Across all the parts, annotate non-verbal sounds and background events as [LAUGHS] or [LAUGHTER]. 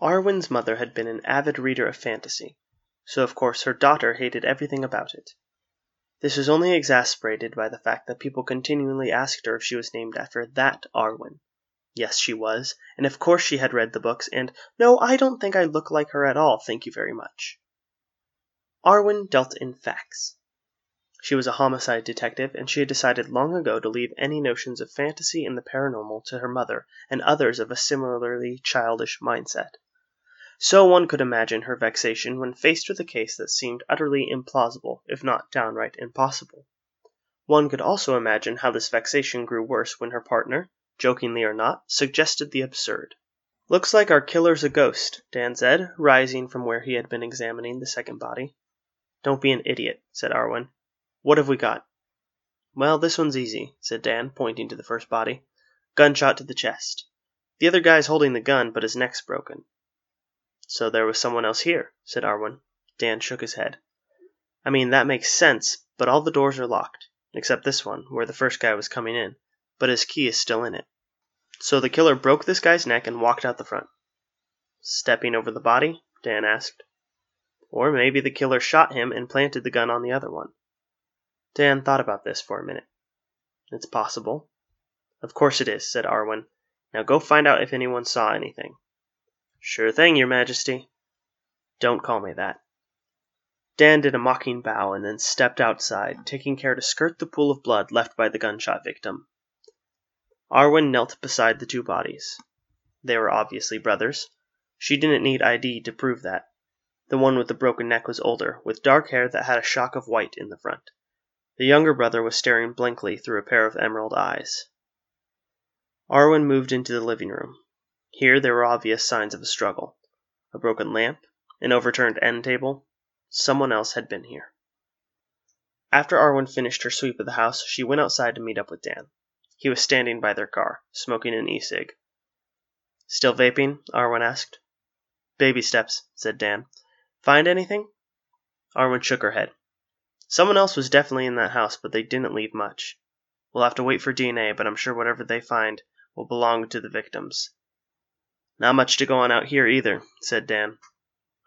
Arwen's mother had been an avid reader of fantasy, so of course her daughter hated everything about it. This was only exasperated by the fact that people continually asked her if she was named after that Arwen. Yes, she was, and of course she had read the books, and no, I don't think I look like her at all, thank you very much. Arwen dealt in facts. She was a homicide detective, and she had decided long ago to leave any notions of fantasy and the paranormal to her mother and others of a similarly childish mindset. So one could imagine her vexation when faced with a case that seemed utterly implausible, if not downright impossible. One could also imagine how this vexation grew worse when her partner, jokingly or not, suggested the absurd. Looks like our killer's a ghost, Dan said, rising from where he had been examining the second body. Don't be an idiot, said Arwen. What have we got? Well, this one's easy, said Dan, pointing to the first body. Gunshot to the chest. The other guy's holding the gun, but his neck's broken. So there was someone else here, said Arwen. Dan shook his head. I mean, that makes sense, but all the doors are locked, except this one, where the first guy was coming in, but his key is still in it. So the killer broke this guy's neck and walked out the front. Stepping over the body? Dan asked. Or maybe the killer shot him and planted the gun on the other one. Dan thought about this for a minute. It's possible. Of course it is, said Arwen. Now go find out if anyone saw anything. Sure thing, your majesty. Don't call me that. Dan did a mocking bow and then stepped outside, taking care to skirt the pool of blood left by the gunshot victim. Arwen knelt beside the two bodies. They were obviously brothers. She didn't need ID to prove that. The one with the broken neck was older, with dark hair that had a shock of white in the front. The younger brother was staring blankly through a pair of emerald eyes. Arwen moved into the living room. Here there were obvious signs of a struggle. A broken lamp, an overturned end table. Someone else had been here. After Arwen finished her sweep of the house, she went outside to meet up with Dan. He was standing by their car, smoking an e cig. Still vaping? Arwen asked. Baby steps, said Dan. Find anything? Arwen shook her head. Someone else was definitely in that house, but they didn't leave much. We'll have to wait for DNA, but I'm sure whatever they find will belong to the victims. Not much to go on out here either, said Dan.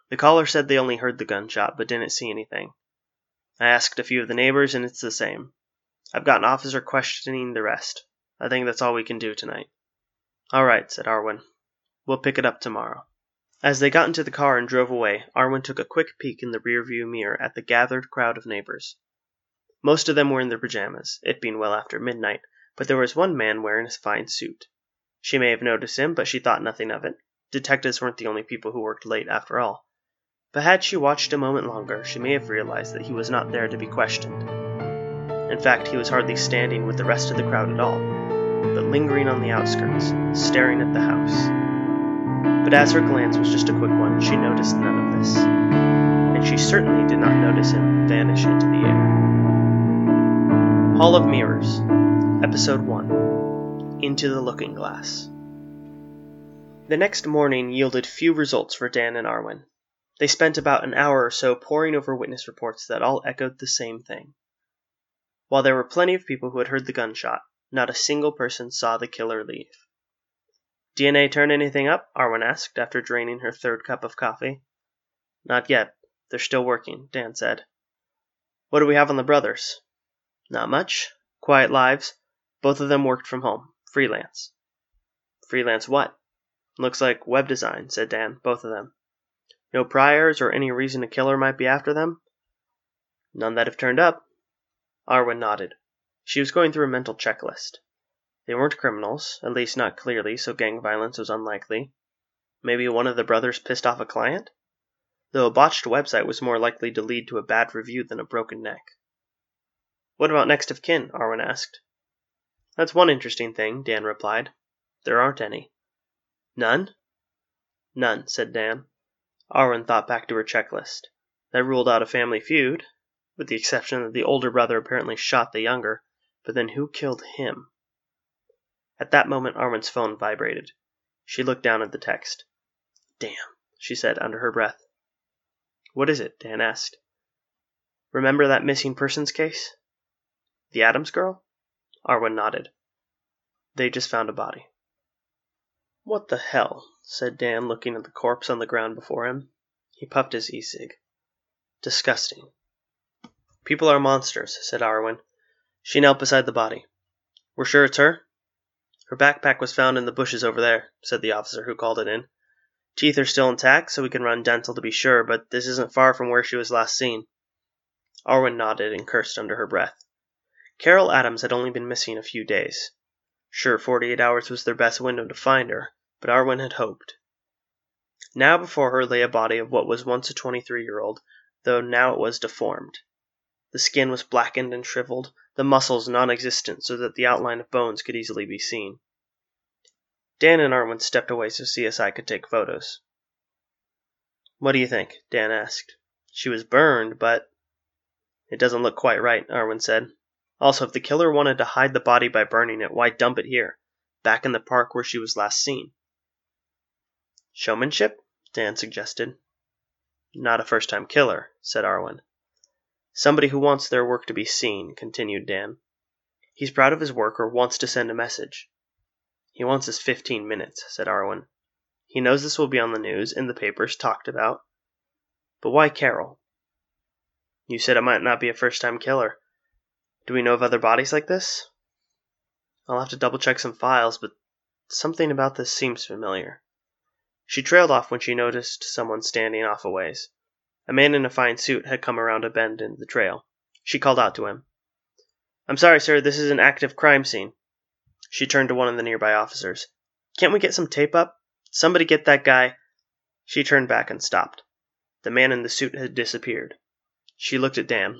The caller said they only heard the gunshot, but didn't see anything. I asked a few of the neighbors, and it's the same. I've got an officer questioning the rest. I think that's all we can do tonight. All right, said Arwen. We'll pick it up tomorrow. As they got into the car and drove away, Arwen took a quick peek in the rearview mirror at the gathered crowd of neighbors. Most of them were in their pajamas, it being well after midnight, but there was one man wearing a fine suit. She may have noticed him, but she thought nothing of it. Detectives weren't the only people who worked late, after all. But had she watched a moment longer, she may have realized that he was not there to be questioned. In fact, he was hardly standing with the rest of the crowd at all, but lingering on the outskirts, staring at the house. But as her glance was just a quick one, she noticed none of this. And she certainly did not notice him vanish into the air. Hall of Mirrors, Episode 1 into the looking glass. The next morning yielded few results for Dan and Arwen. They spent about an hour or so poring over witness reports that all echoed the same thing. While there were plenty of people who had heard the gunshot, not a single person saw the killer leave. DNA turn anything up? Arwen asked after draining her third cup of coffee. Not yet. They're still working, Dan said. What do we have on the brothers? Not much. Quiet lives. Both of them worked from home. Freelance. Freelance what? Looks like web design, said Dan, both of them. No priors or any reason a killer might be after them? None that have turned up. Arwen nodded. She was going through a mental checklist. They weren't criminals, at least not clearly, so gang violence was unlikely. Maybe one of the brothers pissed off a client? Though a botched website was more likely to lead to a bad review than a broken neck. What about next of kin? Arwen asked. That's one interesting thing, Dan replied. There aren't any. None? None, said Dan. Arwen thought back to her checklist. That ruled out a family feud, with the exception that the older brother apparently shot the younger, but then who killed him? At that moment, Arwen's phone vibrated. She looked down at the text. Damn, she said under her breath. What is it? Dan asked. Remember that missing persons case? The Adams girl? Arwen nodded. They just found a body. What the hell? said Dan, looking at the corpse on the ground before him. He puffed his e cig. Disgusting. People are monsters, said Arwen. She knelt beside the body. We're sure it's her? Her backpack was found in the bushes over there, said the officer who called it in. Teeth are still intact, so we can run dental to be sure, but this isn't far from where she was last seen. Arwen nodded and cursed under her breath. Carol Adams had only been missing a few days. Sure, 48 hours was their best window to find her, but Arwen had hoped. Now before her lay a body of what was once a 23 year old, though now it was deformed. The skin was blackened and shriveled, the muscles non existent so that the outline of bones could easily be seen. Dan and Arwen stepped away so CSI could take photos. What do you think? Dan asked. She was burned, but. It doesn't look quite right, Arwen said. Also, if the killer wanted to hide the body by burning it, why dump it here, back in the park where she was last seen? Showmanship? Dan suggested. Not a first time killer, said Arwen. Somebody who wants their work to be seen, continued Dan. He's proud of his work or wants to send a message. He wants his fifteen minutes, said Arwen. He knows this will be on the news, in the papers, talked about. But why Carol? You said it might not be a first time killer. Do we know of other bodies like this? I'll have to double check some files, but something about this seems familiar. She trailed off when she noticed someone standing off a ways. A man in a fine suit had come around a bend in the trail. She called out to him. I'm sorry, sir, this is an active crime scene. She turned to one of the nearby officers. Can't we get some tape up? Somebody get that guy. She turned back and stopped. The man in the suit had disappeared. She looked at Dan.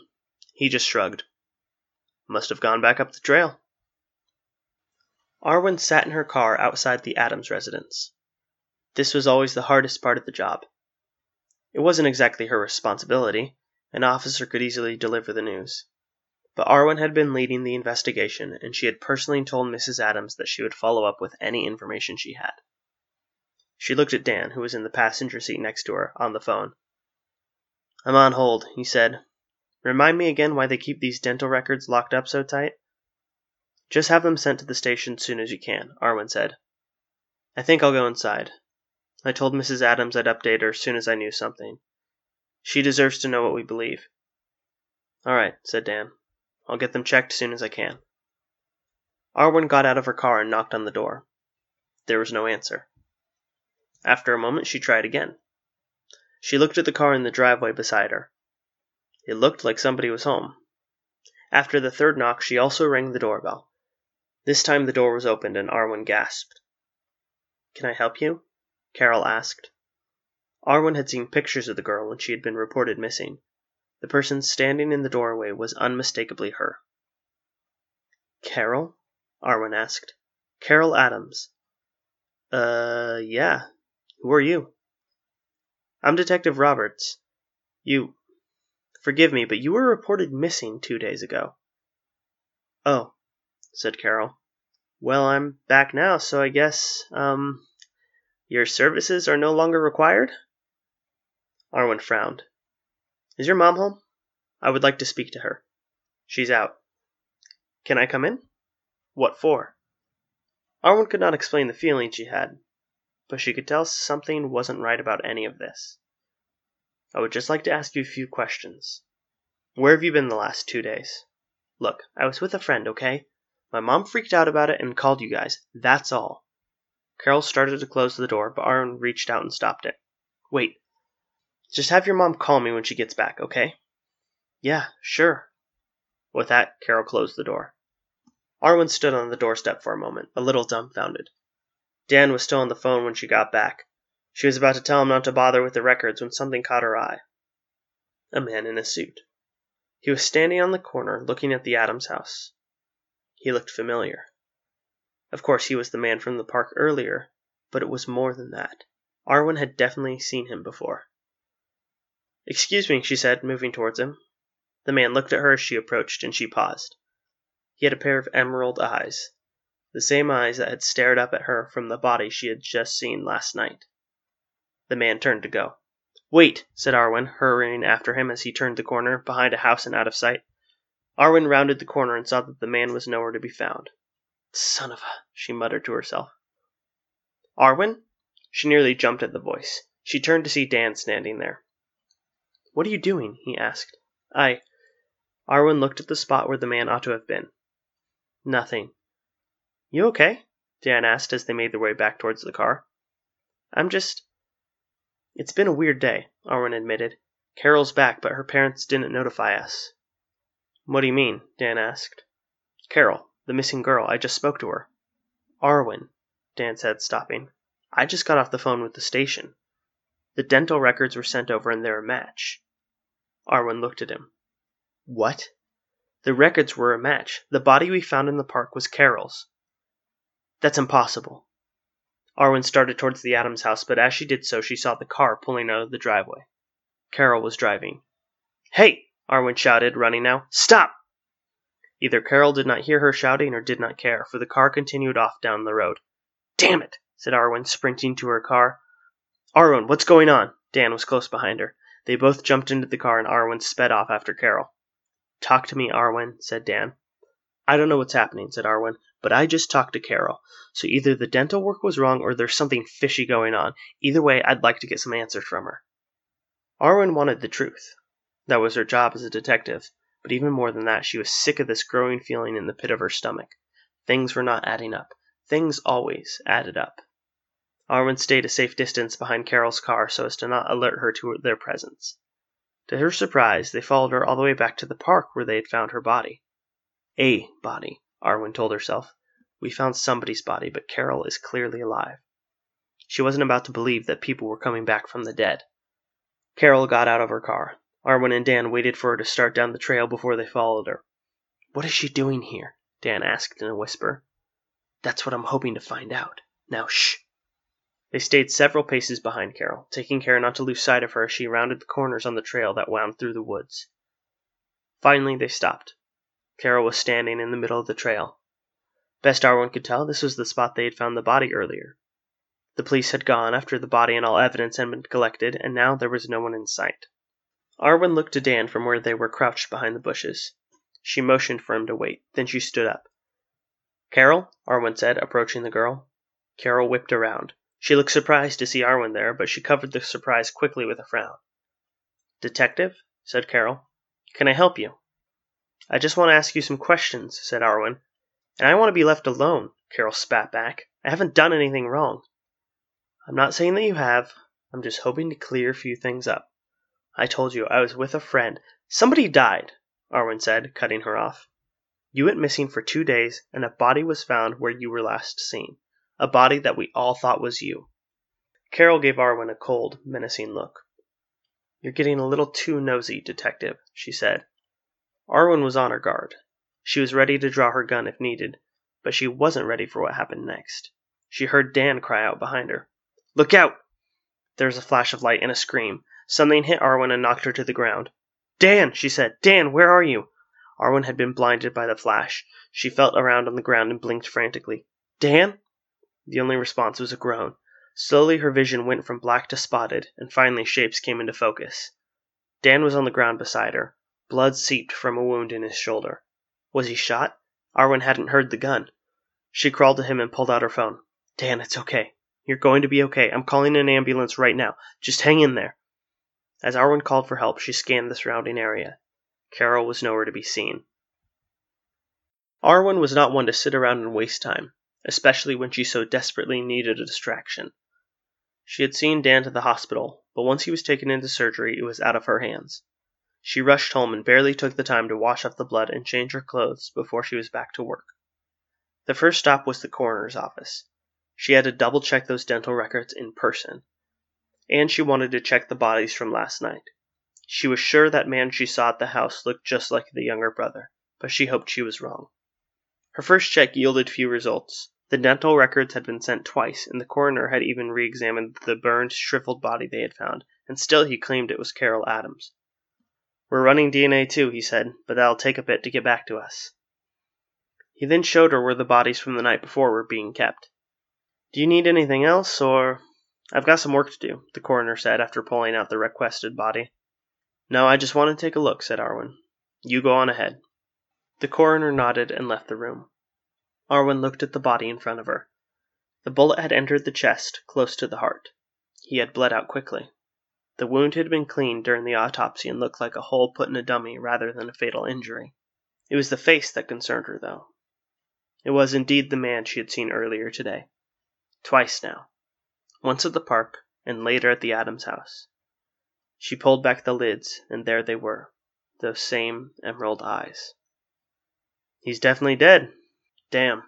He just shrugged. Must have gone back up the trail. Arwen sat in her car outside the Adams residence. This was always the hardest part of the job. It wasn't exactly her responsibility. An officer could easily deliver the news. But Arwen had been leading the investigation, and she had personally told Mrs. Adams that she would follow up with any information she had. She looked at Dan, who was in the passenger seat next to her, on the phone. I'm on hold, he said. Remind me again why they keep these dental records locked up so tight? Just have them sent to the station as soon as you can, Arwen said. I think I'll go inside. I told Mrs. Adams I'd update her as soon as I knew something. She deserves to know what we believe. All right, said Dan. I'll get them checked as soon as I can. Arwen got out of her car and knocked on the door. There was no answer. After a moment, she tried again. She looked at the car in the driveway beside her. It looked like somebody was home. After the third knock, she also rang the doorbell. This time the door was opened and Arwen gasped. Can I help you? Carol asked. Arwen had seen pictures of the girl when she had been reported missing. The person standing in the doorway was unmistakably her. Carol? Arwen asked. Carol Adams. Uh, yeah. Who are you? I'm Detective Roberts. You. Forgive me, but you were reported missing two days ago. Oh, said Carol. Well, I'm back now, so I guess, um, your services are no longer required? Arwen frowned. Is your mom home? I would like to speak to her. She's out. Can I come in? What for? Arwen could not explain the feeling she had, but she could tell something wasn't right about any of this. I would just like to ask you a few questions. Where have you been the last two days? Look, I was with a friend, okay? My mom freaked out about it and called you guys. That's all. Carol started to close the door, but Arwen reached out and stopped it. Wait, just have your mom call me when she gets back, okay? Yeah, sure. With that, Carol closed the door. Arwen stood on the doorstep for a moment, a little dumbfounded. Dan was still on the phone when she got back. She was about to tell him not to bother with the records when something caught her eye. A man in a suit. He was standing on the corner looking at the Adams house. He looked familiar. Of course, he was the man from the park earlier, but it was more than that. Arwen had definitely seen him before. Excuse me, she said, moving towards him. The man looked at her as she approached, and she paused. He had a pair of emerald eyes, the same eyes that had stared up at her from the body she had just seen last night. The man turned to go. Wait, said Arwen, hurrying after him as he turned the corner, behind a house and out of sight. Arwen rounded the corner and saw that the man was nowhere to be found. Son of a, she muttered to herself. Arwen? She nearly jumped at the voice. She turned to see Dan standing there. What are you doing? he asked. I. Arwen looked at the spot where the man ought to have been. Nothing. You okay? Dan asked as they made their way back towards the car. I'm just. It's been a weird day, Arwen admitted. Carol's back, but her parents didn't notify us. What do you mean? Dan asked. Carol, the missing girl. I just spoke to her. Arwen, Dan said, stopping. I just got off the phone with the station. The dental records were sent over and they're a match. Arwen looked at him. What? The records were a match. The body we found in the park was Carol's. That's impossible. Arwen started towards the Adams house, but as she did so, she saw the car pulling out of the driveway. Carol was driving. Hey! Arwen shouted, running now. Stop! Either Carol did not hear her shouting or did not care, for the car continued off down the road. Damn it! said Arwen, sprinting to her car. Arwen, what's going on? Dan was close behind her. They both jumped into the car and Arwen sped off after Carol. Talk to me, Arwen, said Dan. I don't know what's happening, said Arwen, but I just talked to Carol. So either the dental work was wrong or there's something fishy going on. Either way, I'd like to get some answers from her. Arwen wanted the truth. That was her job as a detective. But even more than that, she was sick of this growing feeling in the pit of her stomach. Things were not adding up. Things always added up. Arwen stayed a safe distance behind Carol's car so as to not alert her to their presence. To her surprise, they followed her all the way back to the park where they had found her body. A body, Arwen told herself. We found somebody's body, but Carol is clearly alive. She wasn't about to believe that people were coming back from the dead. Carol got out of her car. Arwen and Dan waited for her to start down the trail before they followed her. What is she doing here? Dan asked in a whisper. That's what I'm hoping to find out. Now shh. They stayed several paces behind Carol, taking care not to lose sight of her as she rounded the corners on the trail that wound through the woods. Finally, they stopped. Carol was standing in the middle of the trail. Best Arwen could tell, this was the spot they had found the body earlier. The police had gone after the body and all evidence had been collected, and now there was no one in sight. Arwen looked to Dan from where they were crouched behind the bushes. She motioned for him to wait, then she stood up. Carol, Arwen said, approaching the girl. Carol whipped around. She looked surprised to see Arwen there, but she covered the surprise quickly with a frown. Detective, said Carol, can I help you? I just want to ask you some questions, said Arwen. And I want to be left alone, Carol spat back. I haven't done anything wrong. I'm not saying that you have. I'm just hoping to clear a few things up. I told you I was with a friend. Somebody died, Arwen said, cutting her off. You went missing for two days, and a body was found where you were last seen a body that we all thought was you. Carol gave Arwen a cold, menacing look. You're getting a little too nosy, detective, she said. Arwen was on her guard. She was ready to draw her gun if needed, but she wasn't ready for what happened next. She heard Dan cry out behind her. Look out! There was a flash of light and a scream. Something hit Arwen and knocked her to the ground. Dan, she said. Dan, where are you? Arwen had been blinded by the flash. She felt around on the ground and blinked frantically. Dan? The only response was a groan. Slowly her vision went from black to spotted, and finally shapes came into focus. Dan was on the ground beside her. Blood seeped from a wound in his shoulder. Was he shot? Arwen hadn't heard the gun. She crawled to him and pulled out her phone. Dan, it's okay. You're going to be okay. I'm calling an ambulance right now. Just hang in there. As Arwen called for help, she scanned the surrounding area. Carol was nowhere to be seen. Arwen was not one to sit around and waste time especially when she so desperately needed a distraction. She had seen Dan to the hospital, but once he was taken into surgery, it was out of her hands. She rushed home and barely took the time to wash off the blood and change her clothes before she was back to work. The first stop was the coroner's office. She had to double check those dental records in person. And she wanted to check the bodies from last night. She was sure that man she saw at the house looked just like the younger brother, but she hoped she was wrong. Her first check yielded few results. The dental records had been sent twice, and the coroner had even re examined the burned, shriveled body they had found, and still he claimed it was Carol Adams. We're running DNA too, he said, but that'll take a bit to get back to us. He then showed her where the bodies from the night before were being kept. Do you need anything else, or. I've got some work to do, the coroner said after pulling out the requested body. No, I just want to take a look, said Arwen. You go on ahead. The coroner nodded and left the room. Arwen looked at the body in front of her. The bullet had entered the chest, close to the heart. He had bled out quickly. The wound had been cleaned during the autopsy and looked like a hole put in a dummy rather than a fatal injury. It was the face that concerned her, though. It was indeed the man she had seen earlier today. Twice now. Once at the park, and later at the Adams house. She pulled back the lids, and there they were, those same emerald eyes. He's definitely dead. Damn.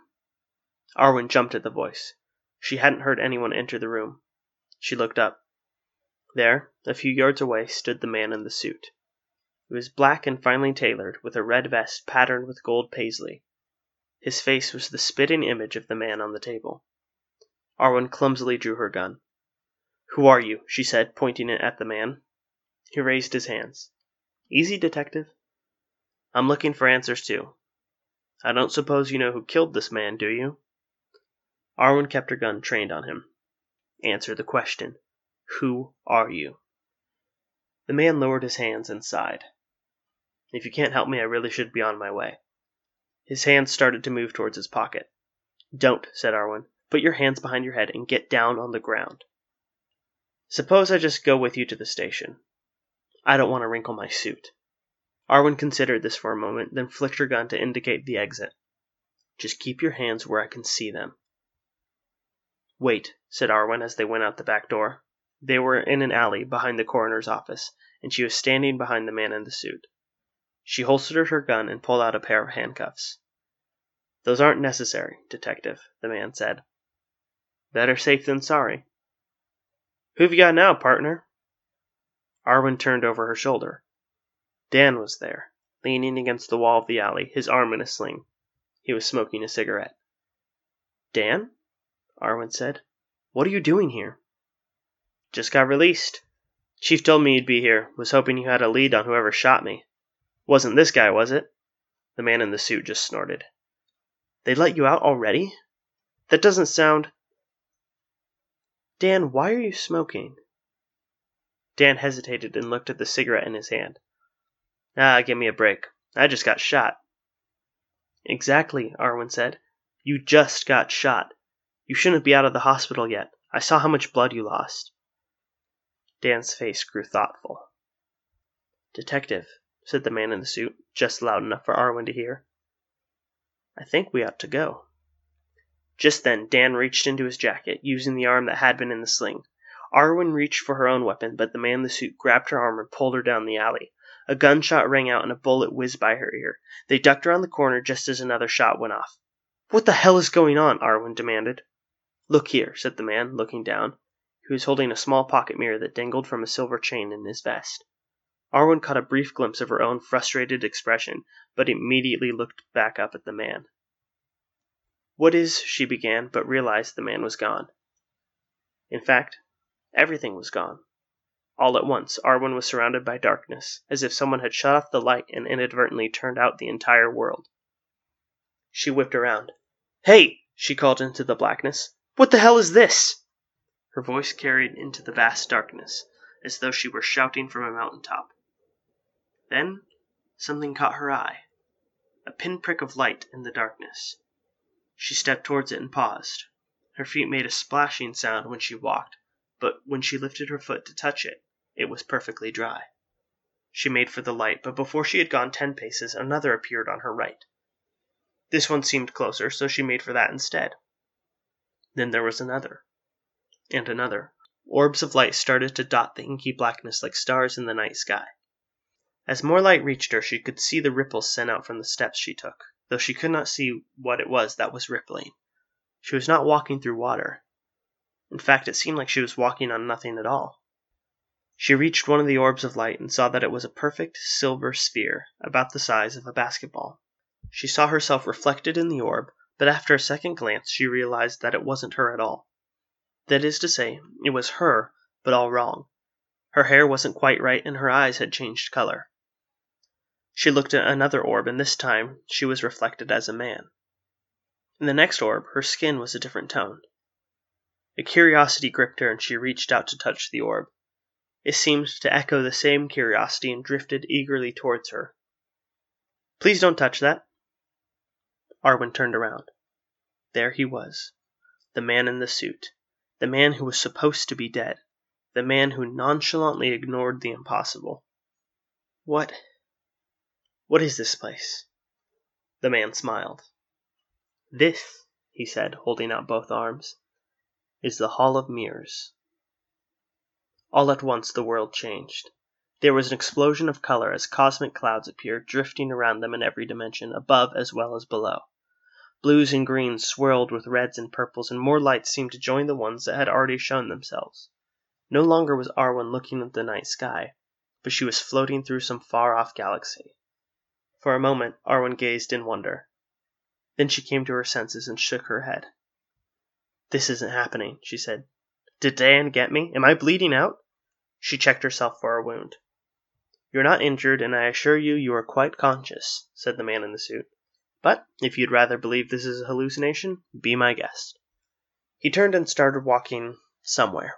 Arwen jumped at the voice. She hadn't heard anyone enter the room. She looked up. There, a few yards away, stood the man in the suit. It was black and finely tailored, with a red vest patterned with gold paisley. His face was the spitting image of the man on the table. Arwen clumsily drew her gun. Who are you? she said, pointing it at the man. He raised his hands. Easy, detective. I'm looking for answers too. I don't suppose you know who killed this man, do you? Arwen kept her gun trained on him. Answer the question. Who are you? The man lowered his hands and sighed. If you can't help me, I really should be on my way. His hands started to move towards his pocket. Don't, said Arwen. Put your hands behind your head and get down on the ground. Suppose I just go with you to the station. I don't want to wrinkle my suit. Arwen considered this for a moment, then flicked her gun to indicate the exit. Just keep your hands where I can see them. Wait, said Arwen as they went out the back door. They were in an alley behind the coroner's office, and she was standing behind the man in the suit. She holstered her gun and pulled out a pair of handcuffs. Those aren't necessary, detective, the man said. Better safe than sorry. Who've you got now, partner? Arwen turned over her shoulder. Dan was there, leaning against the wall of the alley, his arm in a sling. He was smoking a cigarette. Dan? Arwen said. What are you doing here? Just got released. Chief told me you'd be here. Was hoping you had a lead on whoever shot me. Wasn't this guy, was it? The man in the suit just snorted. They let you out already? That doesn't sound. Dan, why are you smoking? Dan hesitated and looked at the cigarette in his hand. Ah, give me a break. I just got shot. Exactly, Arwen said. You just got shot. You shouldn't be out of the hospital yet. I saw how much blood you lost. Dan's face grew thoughtful. Detective, said the man in the suit, just loud enough for Arwen to hear. I think we ought to go. Just then, Dan reached into his jacket, using the arm that had been in the sling. Arwen reached for her own weapon, but the man in the suit grabbed her arm and pulled her down the alley. A gunshot rang out and a bullet whizzed by her ear. They ducked around the corner just as another shot went off. What the hell is going on? Arwen demanded. Look here, said the man, looking down. He was holding a small pocket mirror that dangled from a silver chain in his vest. Arwen caught a brief glimpse of her own frustrated expression, but immediately looked back up at the man. What is she began, but realized the man was gone. In fact, everything was gone. All at once, Arwen was surrounded by darkness, as if someone had shut off the light and inadvertently turned out the entire world. She whipped around. Hey! she called into the blackness. What the hell is this? Her voice carried into the vast darkness, as though she were shouting from a mountain top. Then something caught her eye a pinprick of light in the darkness. She stepped towards it and paused. Her feet made a splashing sound when she walked, but when she lifted her foot to touch it, it was perfectly dry. She made for the light, but before she had gone ten paces, another appeared on her right. This one seemed closer, so she made for that instead. Then there was another. And another. Orbs of light started to dot the inky blackness like stars in the night sky. As more light reached her, she could see the ripples sent out from the steps she took, though she could not see what it was that was rippling. She was not walking through water. In fact, it seemed like she was walking on nothing at all. She reached one of the orbs of light and saw that it was a perfect silver sphere, about the size of a basketball. She saw herself reflected in the orb, but after a second glance she realized that it wasn't her at all. That is to say, it was her, but all wrong. Her hair wasn't quite right and her eyes had changed color. She looked at another orb and this time she was reflected as a man. In the next orb her skin was a different tone. A curiosity gripped her and she reached out to touch the orb. It seemed to echo the same curiosity and drifted eagerly towards her. Please don't touch that, Arwen turned around. There he was, The man in the suit. The man who was supposed to be dead. The man who nonchalantly ignored the impossible. What. What is this place? The man smiled. This, he said, holding out both arms, is the Hall of Mirrors. All at once the world changed. There was an explosion of color as cosmic clouds appeared, drifting around them in every dimension, above as well as below. Blues and greens swirled with reds and purples, and more lights seemed to join the ones that had already shown themselves. No longer was Arwen looking at the night sky, but she was floating through some far off galaxy. For a moment Arwen gazed in wonder. Then she came to her senses and shook her head. This isn't happening, she said. Did Dan get me? Am I bleeding out? She checked herself for a wound. You're not injured, and I assure you you are quite conscious, said the man in the suit. But if you'd rather believe this is a hallucination, be my guest. He turned and started walking somewhere.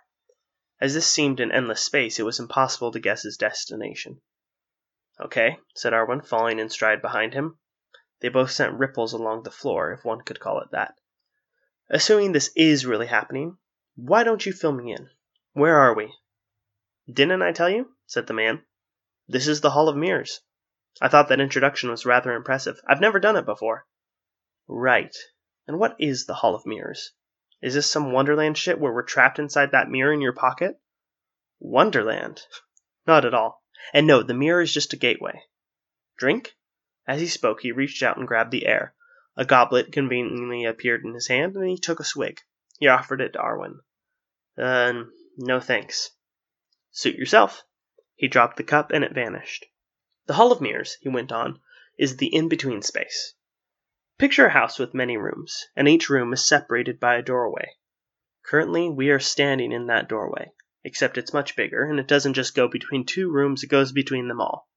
As this seemed an endless space, it was impossible to guess his destination. Okay, said Arwen, falling in stride behind him. They both sent ripples along the floor, if one could call it that. Assuming this is really happening, why don't you fill me in? Where are we? Didn't I tell you? said the man. This is the Hall of Mirrors. I thought that introduction was rather impressive. I've never done it before. Right. And what is the Hall of Mirrors? Is this some Wonderland shit where we're trapped inside that mirror in your pocket? Wonderland? [LAUGHS] Not at all. And no, the mirror is just a gateway. Drink? As he spoke, he reached out and grabbed the air. A goblet conveniently appeared in his hand, and he took a swig. He offered it to Arwen. Uh, no thanks. Suit yourself. He dropped the cup, and it vanished. The Hall of Mirrors, he went on, is the in between space. Picture a house with many rooms, and each room is separated by a doorway. Currently, we are standing in that doorway except it's much bigger, and it doesn't just go between two rooms, it goes between them all.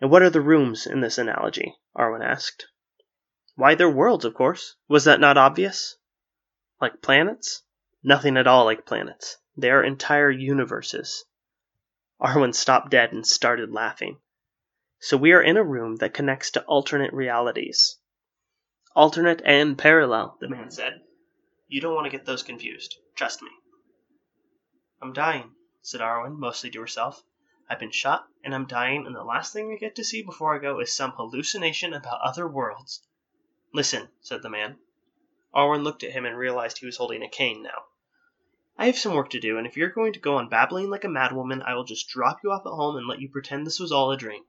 And what are the rooms in this analogy? Arwen asked. Why, they're worlds, of course. Was that not obvious? Like planets? Nothing at all like planets. They are entire universes. Arwen stopped dead and started laughing. So we are in a room that connects to alternate realities. Alternate and parallel, the man said. You don't want to get those confused. Trust me. I'm dying, said Arwen, mostly to herself. I've been shot, and I'm dying, and the last thing I get to see before I go is some hallucination about other worlds. Listen, said the man. Arwen looked at him and realized he was holding a cane now. I have some work to do, and if you're going to go on babbling like a madwoman, I will just drop you off at home and let you pretend this was all a dream.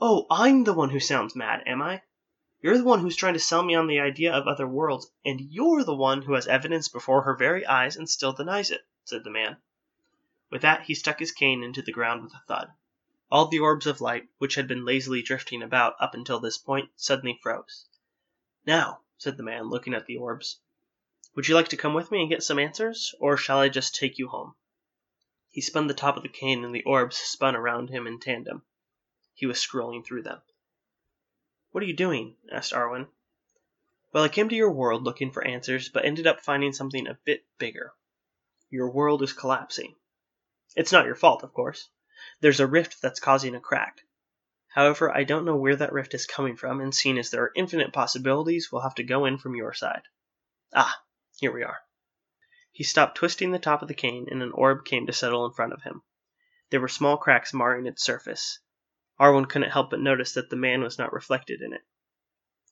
Oh, I'm the one who sounds mad, am I? You're the one who's trying to sell me on the idea of other worlds, and you're the one who has evidence before her very eyes and still denies it said the man. With that he stuck his cane into the ground with a thud. All the orbs of light, which had been lazily drifting about up until this point, suddenly froze. Now, said the man, looking at the orbs, would you like to come with me and get some answers, or shall I just take you home? He spun the top of the cane and the orbs spun around him in tandem. He was scrolling through them. What are you doing? asked Arwen. Well, I came to your world looking for answers, but ended up finding something a bit bigger. Your world is collapsing. It's not your fault, of course. There's a rift that's causing a crack. However, I don't know where that rift is coming from, and seeing as there are infinite possibilities, we'll have to go in from your side. Ah, here we are. He stopped twisting the top of the cane, and an orb came to settle in front of him. There were small cracks marring its surface. Arwen couldn't help but notice that the man was not reflected in it.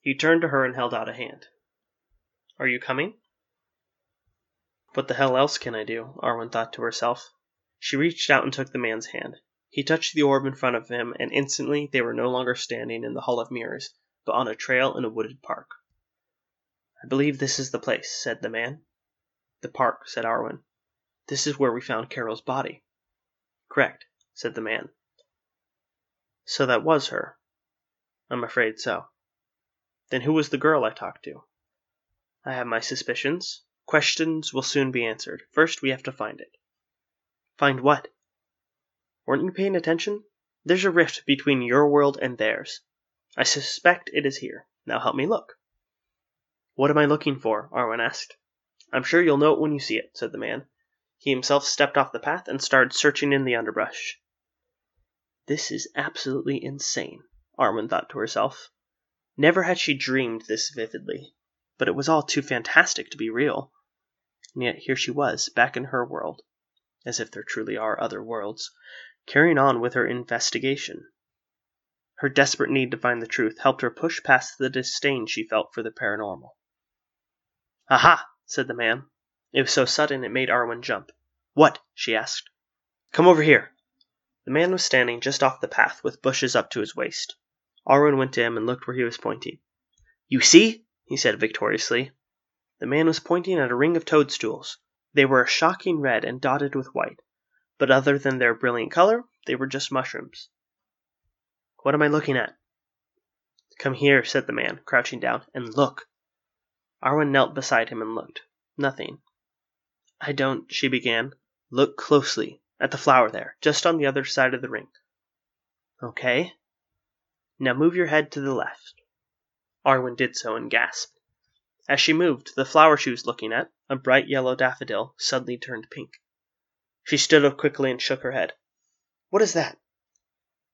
He turned to her and held out a hand. Are you coming? What the hell else can I do? Arwen thought to herself. She reached out and took the man's hand. He touched the orb in front of him, and instantly they were no longer standing in the Hall of Mirrors, but on a trail in a wooded park. I believe this is the place, said the man. The park, said Arwen. This is where we found Carol's body. Correct, said the man. So that was her. I'm afraid so. Then who was the girl I talked to? I have my suspicions. Questions will soon be answered. First, we have to find it. Find what? Weren't you paying attention? There's a rift between your world and theirs. I suspect it is here. Now help me look. What am I looking for? Arwen asked. I'm sure you'll know it when you see it, said the man. He himself stepped off the path and started searching in the underbrush. This is absolutely insane, Arwen thought to herself. Never had she dreamed this vividly. but it was all too fantastic to be real. And yet here she was, back in her world, as if there truly are other worlds, carrying on with her investigation. Her desperate need to find the truth helped her push past the disdain she felt for the paranormal. Aha! said the man. It was so sudden it made Arwen jump. What? she asked. Come over here. The man was standing just off the path with bushes up to his waist. Arwen went to him and looked where he was pointing. You see? he said victoriously. The man was pointing at a ring of toadstools. They were a shocking red and dotted with white, but other than their brilliant color, they were just mushrooms. What am I looking at? Come here, said the man, crouching down, and look. Arwen knelt beside him and looked. Nothing. I don't, she began. Look closely, at the flower there, just on the other side of the ring. Okay. Now move your head to the left. Arwen did so and gasped. As she moved, the flower she was looking at, a bright yellow daffodil, suddenly turned pink. She stood up quickly and shook her head. What is that?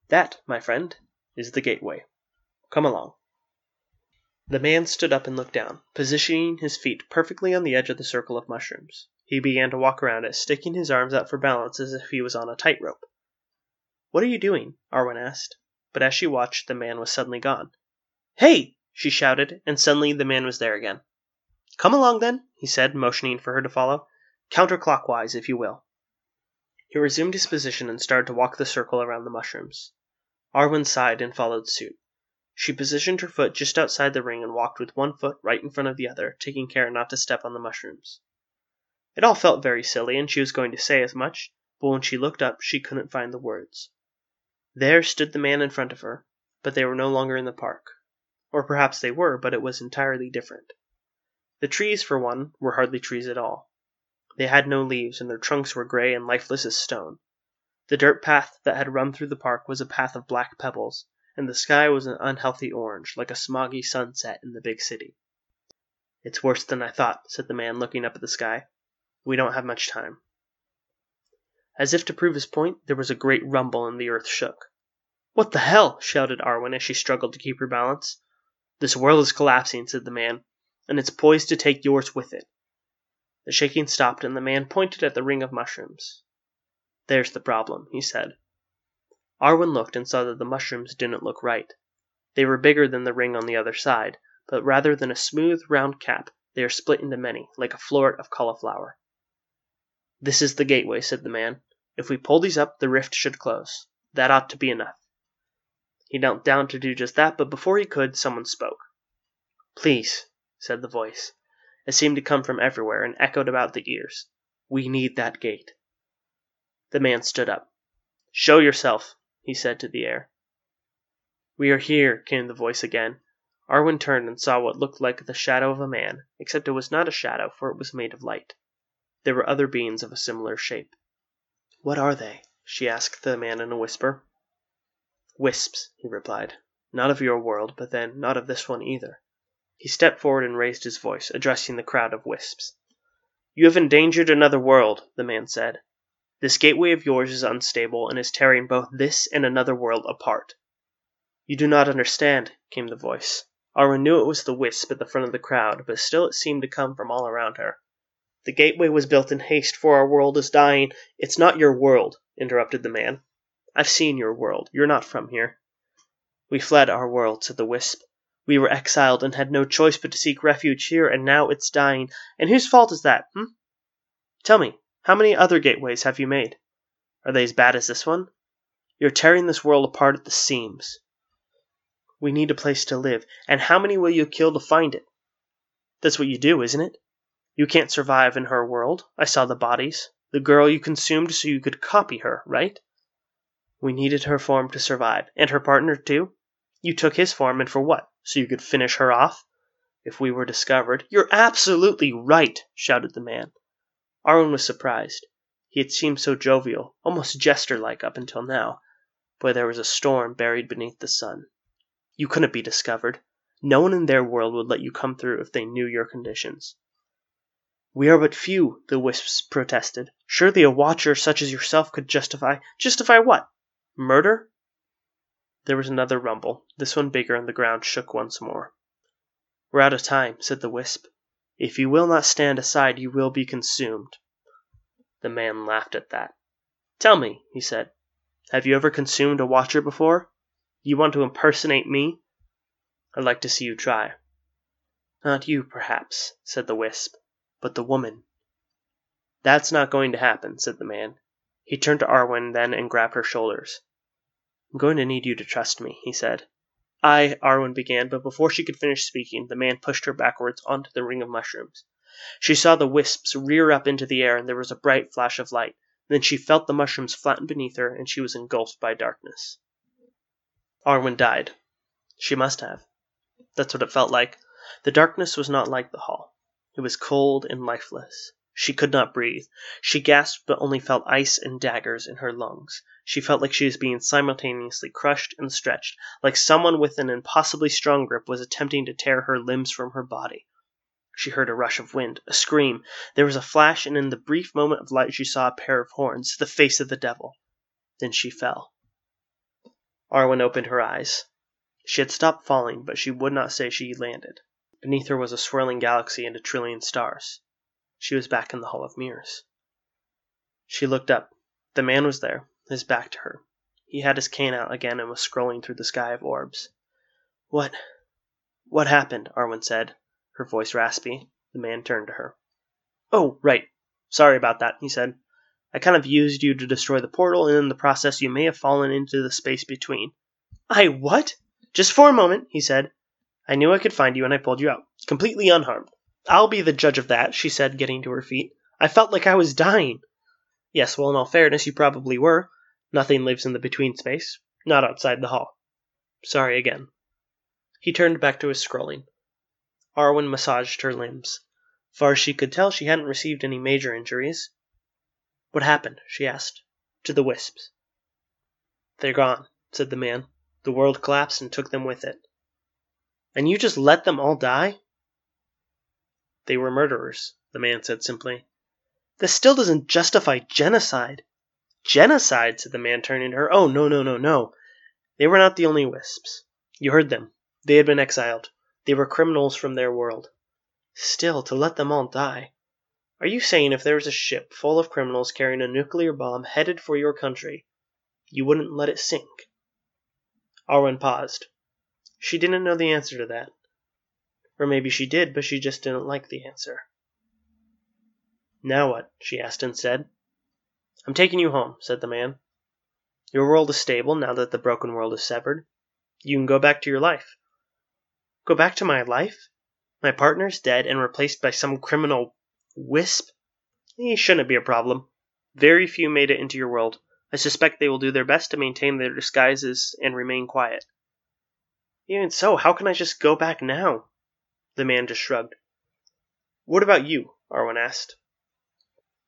That, my friend, is the gateway. Come along. The man stood up and looked down, positioning his feet perfectly on the edge of the circle of mushrooms. He began to walk around it, sticking his arms out for balance as if he was on a tightrope. What are you doing? Arwen asked, but as she watched, the man was suddenly gone. Hey! she shouted, and suddenly the man was there again. Come along then, he said, motioning for her to follow. Counterclockwise, if you will. He resumed his position and started to walk the circle around the mushrooms. Arwen sighed and followed suit. She positioned her foot just outside the ring and walked with one foot right in front of the other, taking care not to step on the mushrooms. It all felt very silly, and she was going to say as much, but when she looked up she couldn't find the words. There stood the man in front of her, but they were no longer in the park. Or perhaps they were, but it was entirely different. The trees, for one, were hardly trees at all. They had no leaves, and their trunks were gray and lifeless as stone. The dirt path that had run through the park was a path of black pebbles, and the sky was an unhealthy orange, like a smoggy sunset in the big city. It's worse than I thought, said the man, looking up at the sky. We don't have much time. As if to prove his point, there was a great rumble and the earth shook. What the hell? shouted Arwen as she struggled to keep her balance. This world is collapsing, said the man, and it's poised to take yours with it. The shaking stopped, and the man pointed at the ring of mushrooms. There's the problem, he said. Arwen looked and saw that the mushrooms didn't look right. They were bigger than the ring on the other side, but rather than a smooth, round cap, they are split into many, like a floret of cauliflower. This is the gateway, said the man. If we pull these up, the rift should close. That ought to be enough. He knelt down to do just that, but before he could, someone spoke. Please, said the voice. It seemed to come from everywhere and echoed about the ears. We need that gate. The man stood up. Show yourself, he said to the air. We are here, came the voice again. Arwen turned and saw what looked like the shadow of a man, except it was not a shadow, for it was made of light. There were other beings of a similar shape. What are they? she asked the man in a whisper. Wisps, he replied. Not of your world, but then not of this one either. He stepped forward and raised his voice, addressing the crowd of wisps. You have endangered another world, the man said. This gateway of yours is unstable and is tearing both this and another world apart. You do not understand, came the voice. Arwen knew it was the wisp at the front of the crowd, but still it seemed to come from all around her. The gateway was built in haste, for our world is dying. It's not your world, interrupted the man. I've seen your world. You're not from here. We fled our world, said the wisp. We were exiled and had no choice but to seek refuge here, and now it's dying. And whose fault is that, hm? Tell me, how many other gateways have you made? Are they as bad as this one? You're tearing this world apart at the seams. We need a place to live, and how many will you kill to find it? That's what you do, isn't it? You can't survive in her world. I saw the bodies. The girl you consumed so you could copy her, right? We needed her form to survive. And her partner, too? You took his form, and for what? So you could finish her off? If we were discovered. You're absolutely right, shouted the man. Arwen was surprised. He had seemed so jovial, almost jester like up until now. But there was a storm buried beneath the sun. You couldn't be discovered. No one in their world would let you come through if they knew your conditions. We are but few, the wisps protested. Surely a watcher such as yourself could justify. Justify what? Murder? There was another rumble, this one bigger, and the ground shook once more. We're out of time, said the wisp. If you will not stand aside, you will be consumed. The man laughed at that. Tell me, he said, have you ever consumed a watcher before? You want to impersonate me? I'd like to see you try. Not you, perhaps, said the wisp, but the woman. That's not going to happen, said the man. He turned to Arwen then and grabbed her shoulders. I'm going to need you to trust me, he said. I, Arwen began, but before she could finish speaking, the man pushed her backwards onto the ring of mushrooms. She saw the wisps rear up into the air, and there was a bright flash of light. Then she felt the mushrooms flatten beneath her, and she was engulfed by darkness. Arwen died. She must have. That's what it felt like. The darkness was not like the hall. It was cold and lifeless. She could not breathe. She gasped, but only felt ice and daggers in her lungs. She felt like she was being simultaneously crushed and stretched, like someone with an impossibly strong grip was attempting to tear her limbs from her body. She heard a rush of wind, a scream. There was a flash, and in the brief moment of light she saw a pair of horns, the face of the devil. Then she fell. Arwen opened her eyes. She had stopped falling, but she would not say she landed. Beneath her was a swirling galaxy and a trillion stars. She was back in the Hall of Mirrors. She looked up. The man was there, his back to her. He had his cane out again and was scrolling through the sky of orbs. What. What happened? Arwen said, her voice raspy. The man turned to her. Oh, right. Sorry about that, he said. I kind of used you to destroy the portal, and in the process you may have fallen into the space between. I what? Just for a moment, he said. I knew I could find you, and I pulled you out, completely unharmed. I'll be the judge of that, she said, getting to her feet. I felt like I was dying. Yes, well, in all fairness, you probably were. Nothing lives in the between space. Not outside the hall. Sorry again. He turned back to his scrolling. Arwen massaged her limbs. Far as she could tell, she hadn't received any major injuries. What happened? she asked. To the wisps. They're gone, said the man. The world collapsed and took them with it. And you just let them all die? They were murderers, the man said simply. This still doesn't justify genocide. Genocide, said the man, turning to her. Oh, no, no, no, no. They were not the only wisps. You heard them. They had been exiled. They were criminals from their world. Still, to let them all die. Are you saying if there was a ship full of criminals carrying a nuclear bomb headed for your country, you wouldn't let it sink? Arwen paused. She didn't know the answer to that. Or maybe she did, but she just didn't like the answer. Now what? she asked instead. I'm taking you home, said the man. Your world is stable now that the broken world is severed. You can go back to your life. Go back to my life? My partner's dead and replaced by some criminal wisp? He shouldn't be a problem. Very few made it into your world. I suspect they will do their best to maintain their disguises and remain quiet. Even so, how can I just go back now? The man just shrugged. What about you? Arwen asked.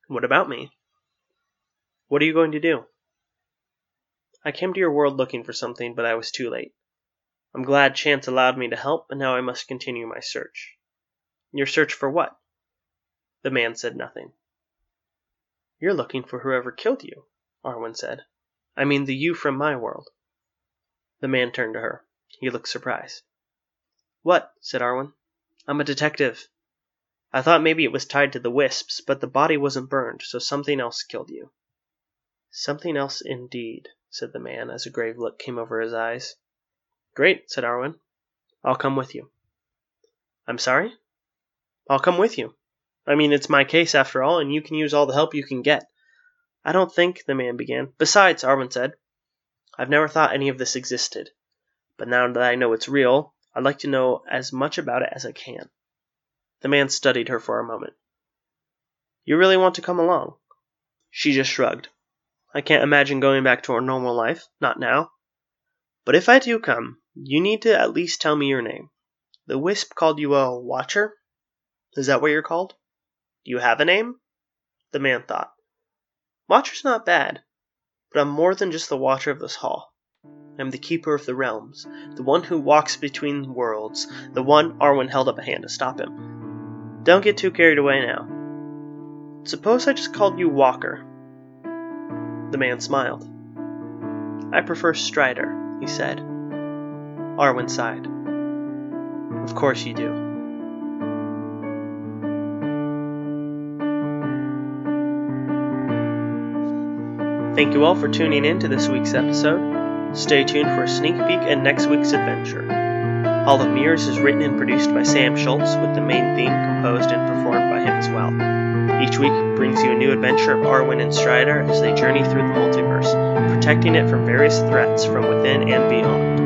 What about me? What are you going to do? I came to your world looking for something, but I was too late. I'm glad chance allowed me to help, but now I must continue my search. Your search for what? The man said nothing. You're looking for whoever killed you, Arwen said. I mean the you from my world. The man turned to her. He looked surprised. What? said Arwen. I'm a detective. I thought maybe it was tied to the wisps, but the body wasn't burned, so something else killed you. Something else indeed, said the man as a grave look came over his eyes. Great, said Arwen. I'll come with you. I'm sorry? I'll come with you. I mean, it's my case after all, and you can use all the help you can get. I don't think, the man began. Besides, Arwen said, I've never thought any of this existed. But now that I know it's real, I'd like to know as much about it as I can. The man studied her for a moment. You really want to come along? She just shrugged. I can't imagine going back to our normal life, not now. But if I do come, you need to at least tell me your name. The Wisp called you a Watcher? Is that what you're called? Do you have a name? The man thought. Watcher's not bad, but I'm more than just the Watcher of this hall am the keeper of the realms, the one who walks between worlds, the one Arwen held up a hand to stop him. Don't get too carried away now. Suppose I just called you Walker. The man smiled. I prefer Strider, he said. Arwen sighed. Of course you do. Thank you all for tuning in to this week's episode. Stay tuned for a sneak peek at next week's adventure. Hall of Mirrors is written and produced by Sam Schultz, with the main theme composed and performed by him as well. Each week brings you a new adventure of Arwen and Strider as they journey through the multiverse, protecting it from various threats from within and beyond.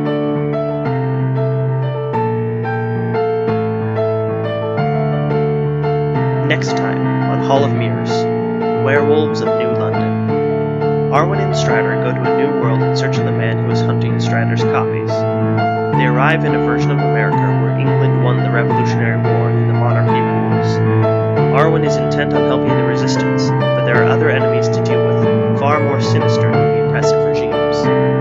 Next time on Hall of Mirrors Werewolves of New. Arwen and Strider go to a new world in search of the man who is hunting Strider's copies. They arrive in a version of America where England won the Revolutionary War and the monarchy rules. Arwen is intent on helping the resistance, but there are other enemies to deal with, far more sinister than the oppressive regimes.